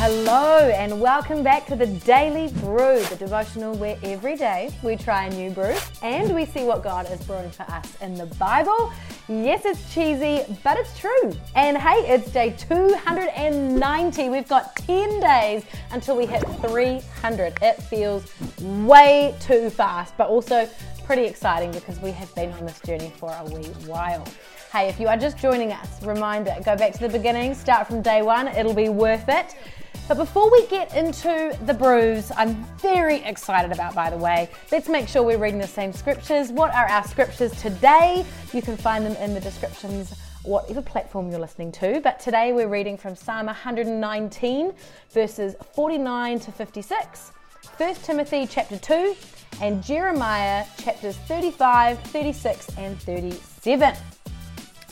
Hello, and welcome back to the Daily Brew, the devotional where every day we try a new brew and we see what God is brewing for us in the Bible. Yes, it's cheesy, but it's true. And hey, it's day 290. We've got 10 days until we hit 300. It feels way too fast, but also pretty exciting because we have been on this journey for a wee while. Hey, if you are just joining us, reminder go back to the beginning, start from day one, it'll be worth it. But before we get into the brews, I'm very excited about, by the way, let's make sure we're reading the same scriptures. What are our scriptures today? You can find them in the descriptions, whatever platform you're listening to. But today we're reading from Psalm 119, verses 49 to 56, 1 Timothy chapter 2, and Jeremiah chapters 35, 36, and 37.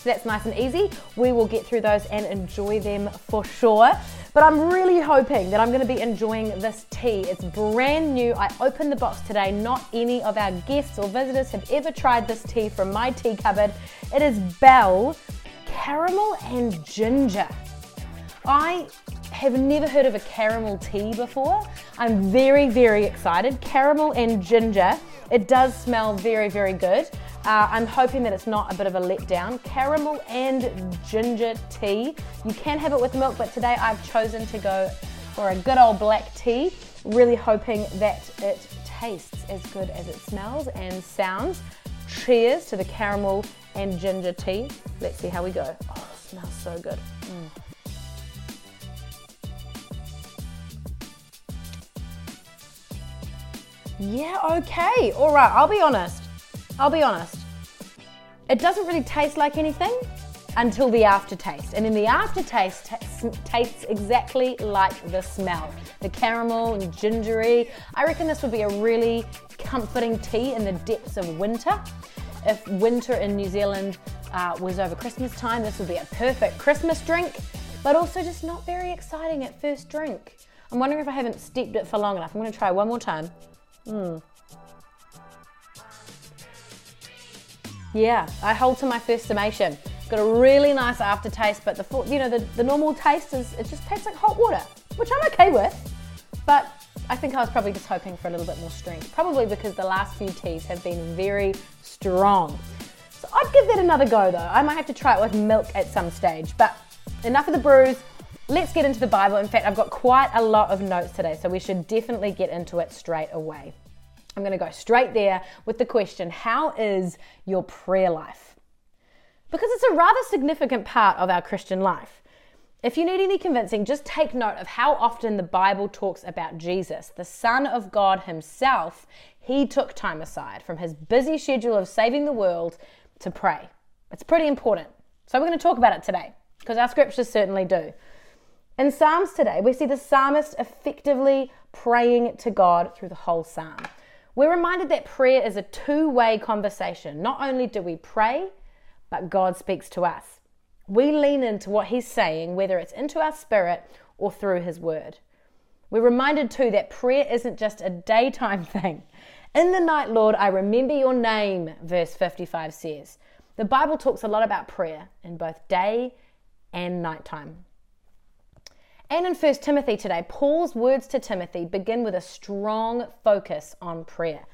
So that's nice and easy. We will get through those and enjoy them for sure. But I'm really hoping that I'm going to be enjoying this tea. It's brand new. I opened the box today. Not any of our guests or visitors have ever tried this tea from my tea cupboard. It is Bell Caramel and Ginger. I have never heard of a caramel tea before. I'm very, very excited. Caramel and ginger. It does smell very, very good. Uh, I'm hoping that it's not a bit of a letdown. Caramel and ginger tea. You can have it with milk, but today I've chosen to go for a good old black tea. Really hoping that it tastes as good as it smells and sounds. Cheers to the caramel and ginger tea. Let's see how we go. Oh, smells so good. Mm. Yeah, okay. All right, I'll be honest. I'll be honest. It doesn't really taste like anything until the aftertaste. And then the aftertaste t- tastes exactly like the smell the caramel and gingery. I reckon this would be a really comforting tea in the depths of winter. If winter in New Zealand uh, was over Christmas time, this would be a perfect Christmas drink, but also just not very exciting at first drink. I'm wondering if I haven't steeped it for long enough. I'm going to try one more time. Mm. Yeah, I hold to my first summation. Got a really nice aftertaste, but the you know the, the normal taste is it just tastes like hot water, which I'm okay with. But I think I was probably just hoping for a little bit more strength, probably because the last few teas have been very strong. So I'd give that another go though. I might have to try it with milk at some stage. But enough of the brews. Let's get into the Bible. In fact, I've got quite a lot of notes today, so we should definitely get into it straight away. I'm going to go straight there with the question How is your prayer life? Because it's a rather significant part of our Christian life. If you need any convincing, just take note of how often the Bible talks about Jesus, the Son of God Himself. He took time aside from his busy schedule of saving the world to pray. It's pretty important. So we're going to talk about it today because our scriptures certainly do. In Psalms today, we see the psalmist effectively praying to God through the whole psalm. We're reminded that prayer is a two way conversation. Not only do we pray, but God speaks to us. We lean into what He's saying, whether it's into our spirit or through His word. We're reminded too that prayer isn't just a daytime thing. In the night, Lord, I remember your name, verse 55 says. The Bible talks a lot about prayer in both day and nighttime. And in 1 Timothy today, Paul's words to Timothy begin with a strong focus on prayer.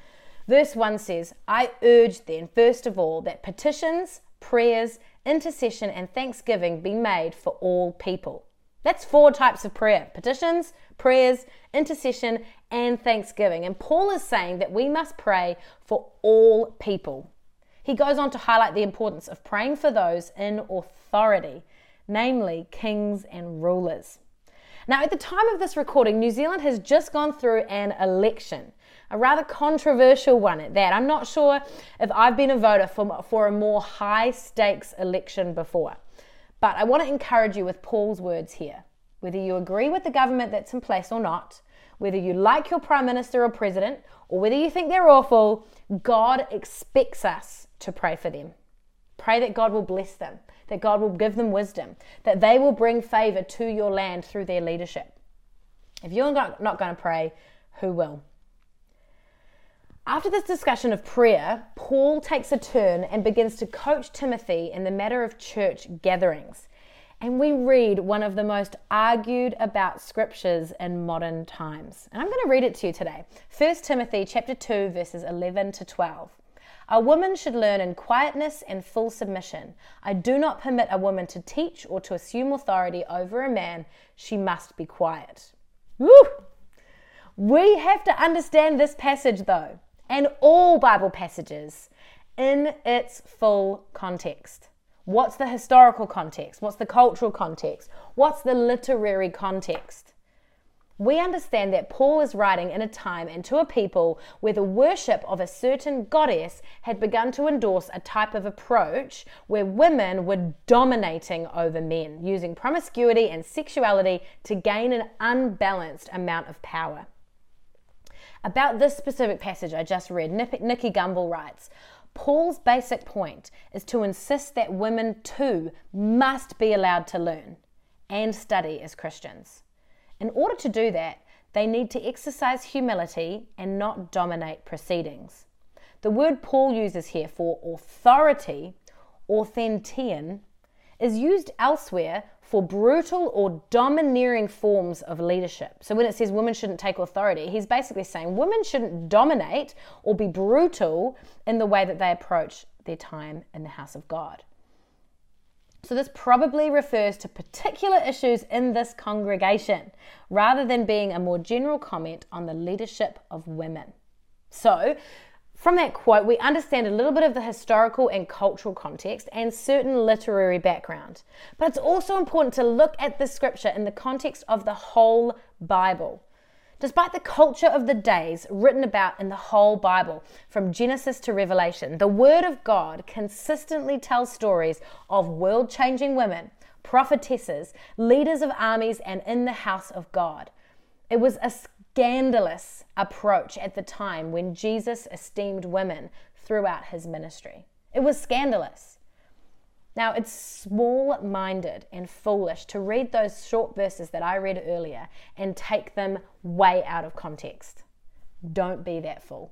Verse 1 says, I urge then, first of all, that petitions, prayers, intercession, and thanksgiving be made for all people. That's four types of prayer petitions, prayers, intercession, and thanksgiving. And Paul is saying that we must pray for all people. He goes on to highlight the importance of praying for those in authority, namely kings and rulers. Now, at the time of this recording, New Zealand has just gone through an election, a rather controversial one at that. I'm not sure if I've been a voter for, for a more high stakes election before, but I want to encourage you with Paul's words here. Whether you agree with the government that's in place or not, whether you like your prime minister or president, or whether you think they're awful, God expects us to pray for them. Pray that God will bless them that God will give them wisdom, that they will bring favor to your land through their leadership. If you're not, going to pray, who will? After this discussion of prayer, Paul takes a turn and begins to coach Timothy in the matter of church gatherings. and we read one of the most argued about scriptures in modern times. And I'm going to read it to you today. 1 Timothy chapter 2 verses 11 to 12. A woman should learn in quietness and full submission. I do not permit a woman to teach or to assume authority over a man. She must be quiet. Woo! We have to understand this passage though, and all Bible passages in its full context. What's the historical context? What's the cultural context? What's the literary context? We understand that Paul is writing in a time and to a people where the worship of a certain goddess had begun to endorse a type of approach where women were dominating over men, using promiscuity and sexuality to gain an unbalanced amount of power. About this specific passage I just read, Nicky Gumbel writes Paul's basic point is to insist that women too must be allowed to learn and study as Christians. In order to do that, they need to exercise humility and not dominate proceedings. The word Paul uses here for authority, authentein, is used elsewhere for brutal or domineering forms of leadership. So when it says women shouldn't take authority, he's basically saying women shouldn't dominate or be brutal in the way that they approach their time in the house of God. So this probably refers to particular issues in this congregation rather than being a more general comment on the leadership of women. So, from that quote, we understand a little bit of the historical and cultural context and certain literary background. But it's also important to look at the scripture in the context of the whole Bible. Despite the culture of the days written about in the whole Bible, from Genesis to Revelation, the Word of God consistently tells stories of world changing women, prophetesses, leaders of armies, and in the house of God. It was a scandalous approach at the time when Jesus esteemed women throughout his ministry. It was scandalous. Now, it's small minded and foolish to read those short verses that I read earlier and take them way out of context. Don't be that fool.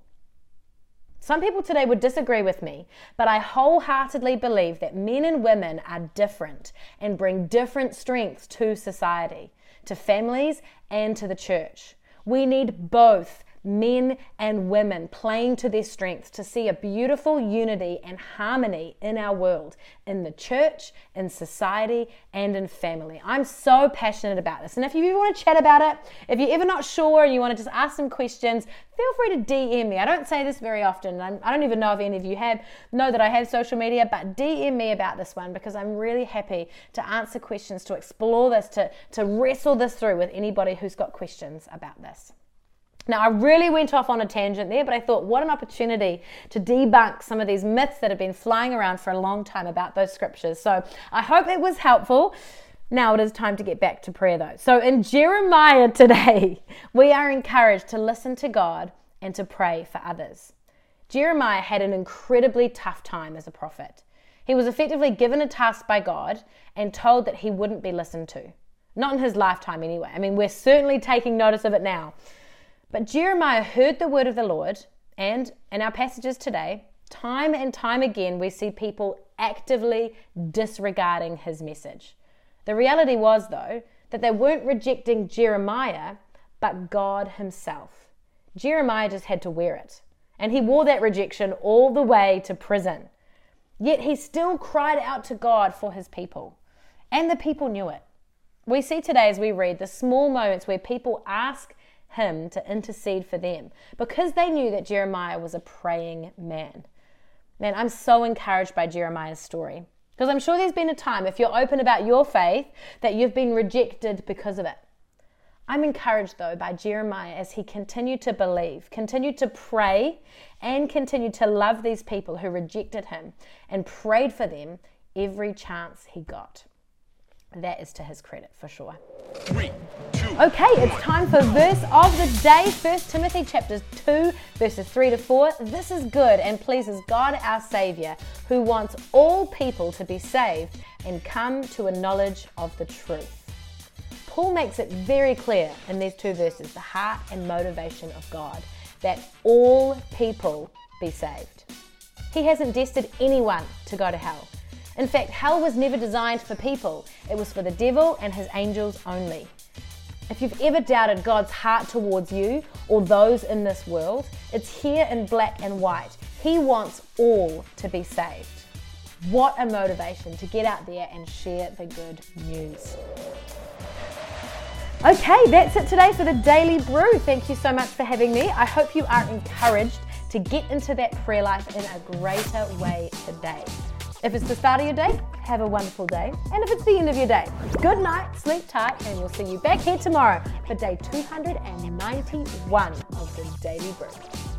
Some people today would disagree with me, but I wholeheartedly believe that men and women are different and bring different strengths to society, to families, and to the church. We need both men and women playing to their strengths to see a beautiful unity and harmony in our world, in the church, in society, and in family. I'm so passionate about this. And if you ever want to chat about it, if you're ever not sure and you want to just ask some questions, feel free to DM me. I don't say this very often. I'm, I do not even know if any of you have know that I have social media, but DM me about this one because I'm really happy to answer questions, to explore this, to, to wrestle this through with anybody who's got questions about this. Now, I really went off on a tangent there, but I thought what an opportunity to debunk some of these myths that have been flying around for a long time about those scriptures. So I hope it was helpful. Now it is time to get back to prayer though. So in Jeremiah today, we are encouraged to listen to God and to pray for others. Jeremiah had an incredibly tough time as a prophet. He was effectively given a task by God and told that he wouldn't be listened to. Not in his lifetime, anyway. I mean, we're certainly taking notice of it now. But Jeremiah heard the word of the Lord, and in our passages today, time and time again, we see people actively disregarding his message. The reality was, though, that they weren't rejecting Jeremiah, but God himself. Jeremiah just had to wear it, and he wore that rejection all the way to prison. Yet he still cried out to God for his people, and the people knew it. We see today as we read the small moments where people ask him to intercede for them because they knew that Jeremiah was a praying man. Man, I'm so encouraged by Jeremiah's story because I'm sure there's been a time, if you're open about your faith, that you've been rejected because of it. I'm encouraged though by Jeremiah as he continued to believe, continued to pray, and continued to love these people who rejected him and prayed for them every chance he got. That is to his credit for sure. Three, two, okay, it's time for verse of the day. First Timothy chapters 2, verses 3 to 4. This is good and pleases God our Savior, who wants all people to be saved and come to a knowledge of the truth. Paul makes it very clear in these two verses the heart and motivation of God that all people be saved. He hasn't destined anyone to go to hell. In fact, hell was never designed for people, it was for the devil and his angels only. If you've ever doubted God's heart towards you or those in this world, it's here in black and white. He wants all to be saved. What a motivation to get out there and share the good news. Okay, that's it today for the Daily Brew. Thank you so much for having me. I hope you are encouraged to get into that prayer life in a greater way today. If it's the start of your day, have a wonderful day. And if it's the end of your day, good night, sleep tight, and we'll see you back here tomorrow for day 291 of the Daily Brew.